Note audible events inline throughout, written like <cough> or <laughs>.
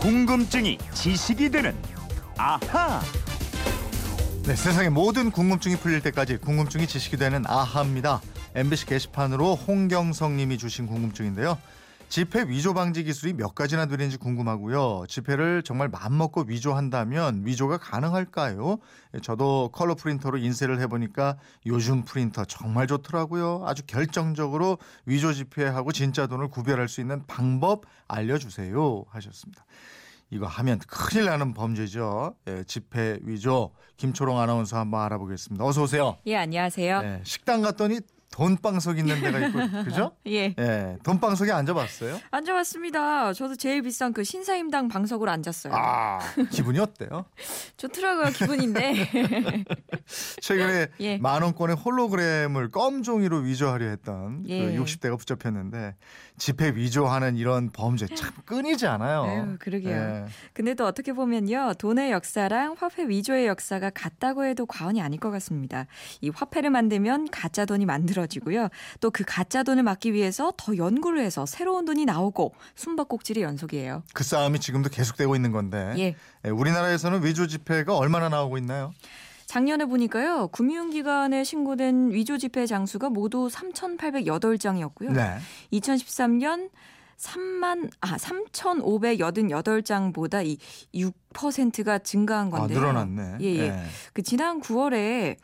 궁금증이 지식이 되는 아하. 네, 세상의 모든 궁금증이 풀릴 때까지 궁금증이 지식이 되는 아하입니다. MBC 게시판으로 홍경성 님이 주신 궁금증인데요. 지폐 위조 방지 기술이 몇 가지나 되는지 궁금하고요. 지폐를 정말 맘먹고 위조한다면 위조가 가능할까요? 예, 저도 컬러 프린터로 인쇄를 해보니까 요즘 프린터 정말 좋더라고요. 아주 결정적으로 위조 지폐하고 진짜 돈을 구별할 수 있는 방법 알려주세요 하셨습니다. 이거 하면 큰일 나는 범죄죠. 예, 지폐 위조 김초롱 아나운서 한번 알아보겠습니다. 어서 오세요. 예, 안녕하세요. 예, 식당 갔더니 돈방석 있는 데가 있고 그죠? <laughs> 예. 예, 돈방석에 앉아봤어요? 앉아봤습니다. 저도 제일 비싼 그 신사임당 방석으로 앉았어요. 아 기분이 어때요? <laughs> 좋더라고요, 기분인데. <laughs> 최근에 예. 만 원권의 홀로그램을 껌 종이로 위조하려 했던 예. 그 60대가 붙잡혔는데 지폐 위조하는 이런 범죄 참 끊이지 않아요. 아유, 그러게요. 예. 근데 또 어떻게 보면요. 돈의 역사랑 화폐 위조의 역사가 같다고 해도 과언이 아닐 것 같습니다. 이 화폐를 만들면 가짜 돈이 만들어 지고요. 또 그 가짜 돈을 막기 위해서 더 연구를 해서 새로운 돈이 나오고 숨바꼭질의 연속이에요. 그 싸움이 지금도 계속되고 있는 건데 예. 예, 우리나라에서는 위조 지폐가 얼마나 나오고 있나요? 작년에 보니까요. 금융기관에 신고된 위조 지폐 장수가 모두 3,808장이었고요. 네. 2013년 3만 아 3,588장보다 이 6%가 증가한 아, 건데요. 늘어났네. 예, 예. 그 지난 9월에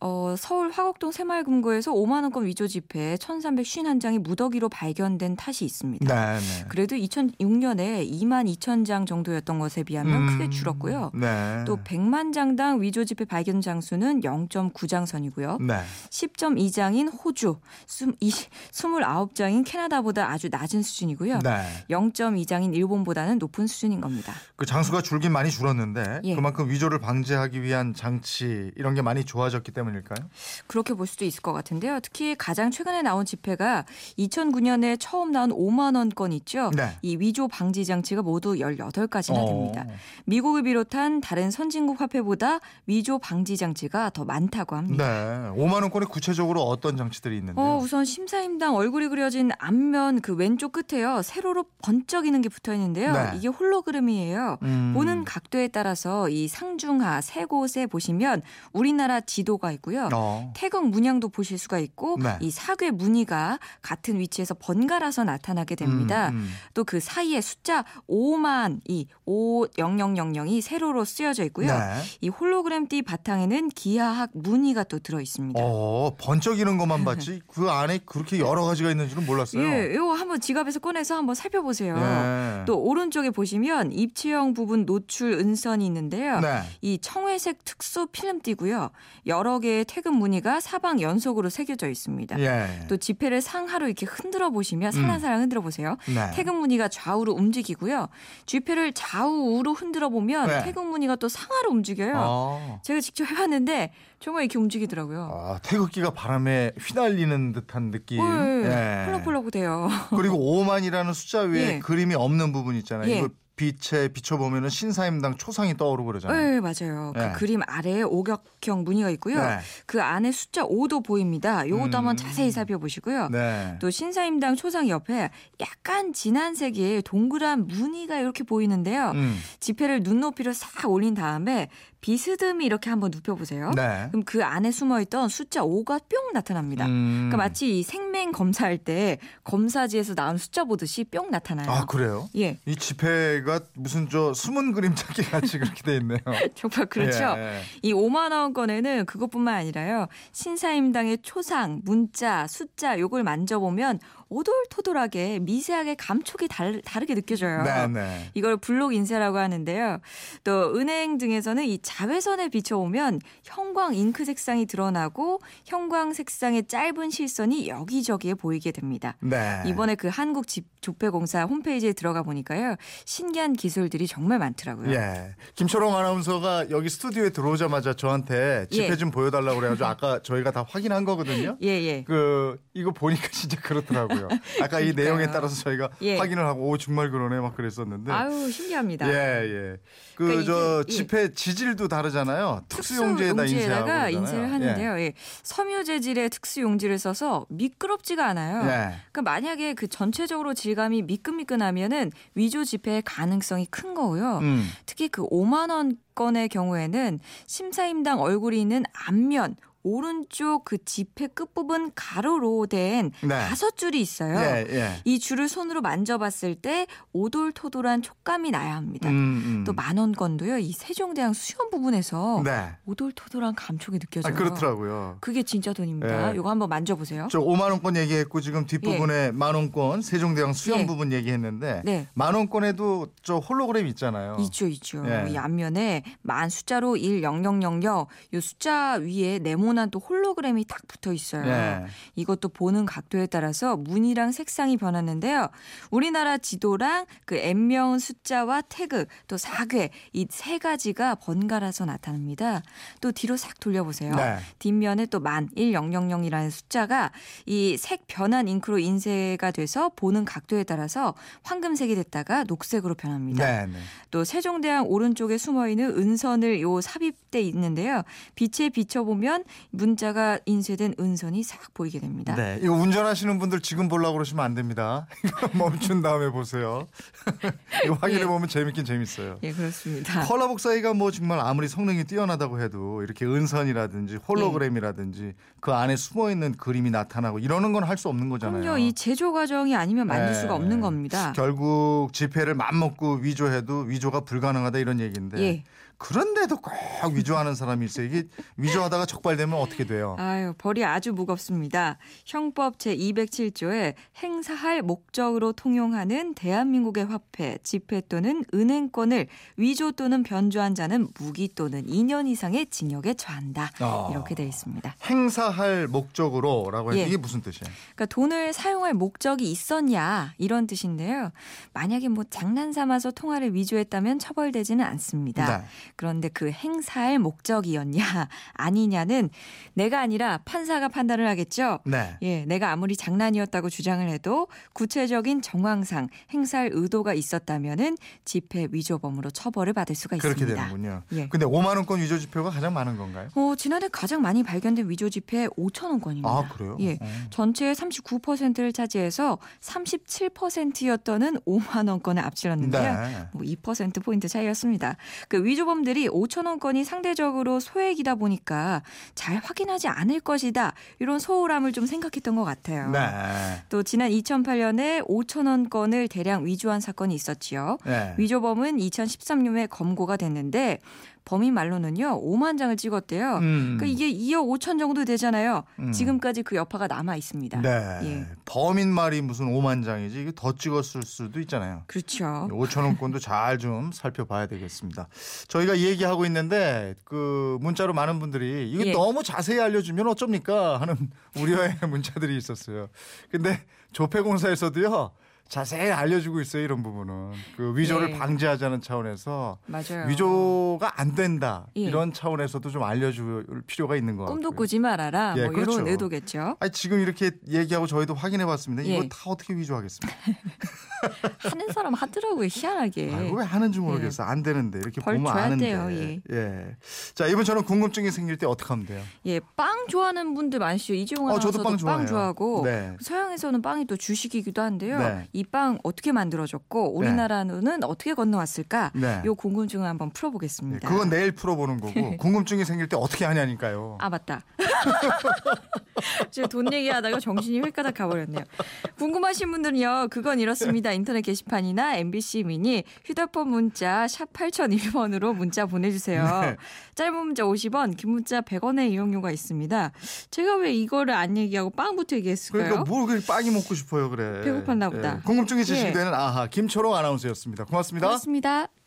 어, 서울 화곡동 새마을금고에서 5만 원권 위조 지폐 1,351장이 무더기로 발견된 탓이 있습니다. 네, 네. 그래도 2006년에 2만 2천 장 정도였던 것에 비하면 음, 크게 줄었고요. 네. 또 100만 장당 위조 지폐 발견 장수는 0.9장 선이고요. 네. 10.2장인 호주, 29장인 캐나다보다 아주 낮은 수준이고요. 네. 0.2장인 일본보다는 높은 수준인 겁니다. 그 장수가 줄긴 많이 줄었는데 예. 그만큼 위조를 방지하기 위한 장치 이런 게 많이 좋아졌기 때문 일까요? 그렇게 볼 수도 있을 것 같은데요. 특히 가장 최근에 나온 지폐가 2009년에 처음 나온 5만 원권 있죠. 네. 이 위조 방지 장치가 모두 18가지나 됩니다. 어. 미국을 비롯한 다른 선진국 화폐보다 위조 방지 장치가 더 많다고 합니다. 네. 5만 원권에 구체적으로 어떤 장치들이 있는데요? 어, 우선 심사임당 얼굴이 그려진 앞면 그 왼쪽 끝에요. 세로로 번쩍이는 게 붙어 있는데요. 네. 이게 홀로그램이에요. 음. 보는 각도에 따라서 이 상중하 세 곳에 보시면 우리나라 지도가 있고요. 어. 태극 문양도 보실 수가 있고 네. 이 사괴 무늬가 같은 위치에서 번갈아서 나타나게 됩니다. 음, 음. 또그 사이에 숫자 5만 이 50000이 세로로 쓰여져 있고요. 네. 이 홀로그램 띠 바탕에는 기하학 무늬가 또 들어 있습니다. 어, 번쩍이는 것만 <laughs> 봤지 그 안에 그렇게 여러 가지가 있는 줄은 몰랐어요. 예, 이거 한번 지갑에서 꺼내서 한번 살펴보세요. 예. 또 오른쪽에 보시면 입체형 부분 노출 은선이 있는데요. 네. 이 청회색 특수 필름 띠고요. 여러 개의 태극 무늬가 사방 연속으로 새겨져 있습니다. 예. 또 지폐를 상하로 이렇게 흔들어 보시면 살랑살랑 흔들어 보세요. 네. 태극 무늬가 좌우로 움직이고요. 지폐를 좌우로 흔들어 보면 네. 태극 무늬가 또 상하로 움직여요. 아. 제가 직접 해봤는데 정말 이렇게 움직이더라고요. 아, 태극기가 바람에 휘날리는 듯한 느낌. 네, 예. 펄럭펄럭 돼요. 그리고 5만이라는 숫자 위에 예. 그림이 없는 부분 있잖아요. 예. 이거 빛에 비춰보면 신사임당 초상이 떠오르고 그러잖아요. 네, 맞아요. 네. 그 그림 아래에 오격형 무늬가 있고요. 네. 그 안에 숫자 5도 보입니다. 요것도 음. 한번 자세히 살펴보시고요. 네. 또 신사임당 초상 옆에 약간 진한 색의 동그란 무늬가 이렇게 보이는데요. 음. 지폐를 눈높이로 싹 올린 다음에 비스듬히 이렇게 한번 눕혀보세요. 네. 그럼 그 안에 숨어있던 숫자 5가 뿅 나타납니다. 음. 그러니까 마치 이 생맹 검사할 때 검사지에서 나온 숫자 보듯이 뿅 나타나요. 아, 그래요? 예, 이 지폐 가 무슨 저 숨은 그림 찾기 같이 그렇게 돼 있네요. <laughs> 정말 그렇죠. 예. 이 5만 원권에는 그것뿐만 아니라요. 신사임당의 초상, 문자, 숫자 요걸 만져보면 오돌토돌하게 미세하게 감촉이 다르, 다르 게 느껴져요. 네, 네. 이걸 블록 인쇄라고 하는데요. 또 은행 등에서는 이 자외선에 비춰오면 형광 잉크 색상이 드러나고 형광 색상의 짧은 실선이 여기저기에 보이게 됩니다. 네. 이번에 그 한국 집 조폐공사 홈페이지에 들어가 보니까요. 신 기한 기술들이 정말 많더라고요. 예. 김초롱 아나운서가 여기 스튜디오에 들어오자마자 저한테 지폐 예. 좀 보여달라고 그래가지고 아까 저희가 다 확인한 거거든요. 예, 예. 그 이거 보니까 <laughs> 진짜 그렇더라고요. 아까 이 그러니까요. 내용에 따라서 저희가 예. 확인을 하고 오 정말 그러네 막 그랬었는데. 아유, 신기합니다. 예, 예. 그 그러니까 저 이게- 예. 지폐 지질도 다르잖아요. 특수 용지에다 인쇄하고. 인쇄를 하는데요. 예. 섬유 재질의 특수 용지를 써서 미끄럽지가 않아요. 예. 그러니까 만약에 그 전체적으로 질감이 미끈미끈하면은 위조 지폐의 가능성이 큰 거고요. 음. 특히 그 5만 원 건의 경우에는 심사임당 얼굴이 있는 앞면 오른쪽 그 지폐 끝부분 가로로 된 네. 다섯 줄이 있어요. 예, 예. 이 줄을 손으로 만져봤을 때 오돌토돌한 촉감이 나야 합니다. 음, 음. 또 만 원건도요. 이 세종대왕 수염 부분에서 네. 오돌토돌한 감촉이 아, 느껴져요. 그렇더라고요. 그게 진짜 돈입니다. 예. 이거 한번 만져보세요. 저 5만 원권 얘기했고 지금 뒷부분에 만 원권 세종대왕 수염 예. 부분 얘기했는데 네. 만 원권에도 저 홀로그램 있잖아요. 있죠, 있죠. 예. 이 앞면에 만 숫자로 10000, 요 숫자 위에 네모 난 또 홀로그램이 딱 붙어 있어요. 예. 이것도 보는 각도에 따라서 무늬랑 색상이 변하는데요. 우리나라 지도랑 그 N명 숫자와 태그 또 사괴 이 세 가지가 번갈아서 나타납니다. 또 뒤로 싹 돌려보세요. 네. 뒷면에 또 만 1000이라는 숫자가 이 색 변한 잉크로 인쇄가 돼서 보는 각도에 따라서 황금색이 됐다가 녹색으로 변합니다. 네, 네. 또 세종대왕 오른쪽에 숨어 있는 은선을 요 삽입돼 있는데요. 빛에 비춰보면 문자가 인쇄된 은선이 싹 보이게 됩니다. 네, 이거 운전하시는 분들 지금 보려고 그러시면 안 됩니다. <laughs> 멈춘 다음에 보세요. <laughs> 확인해 보면 재밌긴 재밌어요. 예, 그렇습니다. 컬러 복사기가 뭐 정말 아무리 성능이 뛰어나다고 해도 이렇게 은선이라든지 홀로그램이라든지 그 안에 숨어 있는 그림이 나타나고 이러는 건 할 수 없는 거잖아요. 그럼요. 이 제조 과정이 아니면 만들 네. 수가 없는 겁니다. 결국 지폐를 맘먹고 위조해도 위조가 불가능하다 이런 얘기인데 예. 그런데도 꼭 위조하는 사람이 있어요. 이게 위조하다가 적발되면 어떻게 돼요? 아유, 벌이 아주 무겁습니다. 형법 제207조에 행사할 목적으로 통용하는 대한민국의 화폐, 지폐 또는 은행권을 위조 또는 변조한 자는 무기 또는 2년 이상의 징역에 처한다. 아. 이렇게 되어 있습니다. 행사할 목적으로라고 해서 예. 이게 무슨 뜻이에요? 그러니까 돈을 사용할 목적이 있었냐 이런 뜻인데요. 만약에 뭐 장난 삼아서 통화를 위조했다면 처벌되지는 않습니다. 네. 그런데 그 행사할 목적이었냐 <laughs> 아니냐는 내가 아니라 판사가 판단을 하겠죠. 네. 예, 내가 아무리 장난이었다고 주장을 해도 구체적인 정황상 행사할 의도가 있었다면은 집회 위조범으로 처벌을 받을 수가 그렇게 있습니다. 되는군요. 예. 근데 5만 원권 위조 지표가 가장 많은 건가요? 어, 지난해 가장 많이 발견된 위조 지폐 5천 원권입니다. 아 그래요? 예. 어. 전체의 39%를 차지해서 37%였던 5만 원권을 앞질렀는데요. 네. 뭐2% 포인트 차이였습니다. 그 위조범 들이 5천 원권이 상대적으로 소액이다 보니까 잘 확인하지 않을 것이다 이런 소홀함을 좀 생각했던 것 같아요. 네. 또 지난 2008년에 5천 원권을 대량 위조한 사건이 있었지요. 네. 위조범은 2013년에 검거가 됐는데 범인 말로는요 5만 장을 찍었대요. 음. 그러니까 이게 2억 5천 정도 되잖아요. 음. 지금까지 그 여파가 남아 있습니다. 네. 예. 범인 말이 무슨 5만 장이지 이게 더 찍었을 수도 있잖아요. 그렇죠. 5천 원권도 잘 좀 살펴봐야 되겠습니다. 저희가 얘기하고 있는데 그 문자로 많은 분들이 이거 예. 너무 자세히 알려주면 어쩝니까 하는 우려의 <laughs> 문자들이 있었어요. 근데 조폐공사에서도요 자세히 알려주고 있어요 이런 부분은 그 위조를 네. 방지하자는 차원에서 맞아요. 위조가 안 된다 예. 이런 차원에서도 좀 알려줄 필요가 있는 것 같고요. 꿈도 꾸지 말아라. 예, 뭐 그렇죠. 이런 의도겠죠. 아니 지금 이렇게 얘기하고 저희도 확인해봤습니다. 이거 예. 다 어떻게 위조하겠습니까? <laughs> 하는 사람 하더라고요. 희한하게. 아이고 왜 하는지 모르겠어. 안 되는데 이렇게 예. 벌 보면 아는데. 돼요, 예. 예. 자 이번 저는 궁금증이 생길 때 어떻게 하면 돼요? 예, 빵 좋아하는 분들 많으시죠. 이재용 어, 아나운서도 빵 빵, 좋아해요. 좋아하고 네. 서양에서는 빵이 또 주식이기도 한데요. 네. 이 빵 어떻게 만들어졌고 우리나라는 어떻게 건너왔을까? 네. 요 궁금증을 한번 예, 풀어보겠습니다. 그건 내일 풀어보는 거고 <laughs> 궁금증이 생길 때 어떻게 하냐니까요. 아 맞다. <laughs> 지금 돈 얘기하다가 정신이 획가닥 가버렸네요. 궁금하신 분들은요. 그건 이렇습니다. 인터넷 게시판이나 MBC 미니 휴대폰 문자 샵 8001번으로 문자 보내주세요. 네. 짧은 문자 50원 긴 문자 100원의 이용료가 있습니다. 제가 왜 이거를 안 얘기하고 빵부터 얘기했을까요? 그러니까 뭘 그렇게 빵이 먹고 싶어요 그래. 배고팠나 보다. 예, 궁금증이 지식이 예. 되는 아하 김초롱 아나운서였습니다. 고맙습니다. 고맙습니다.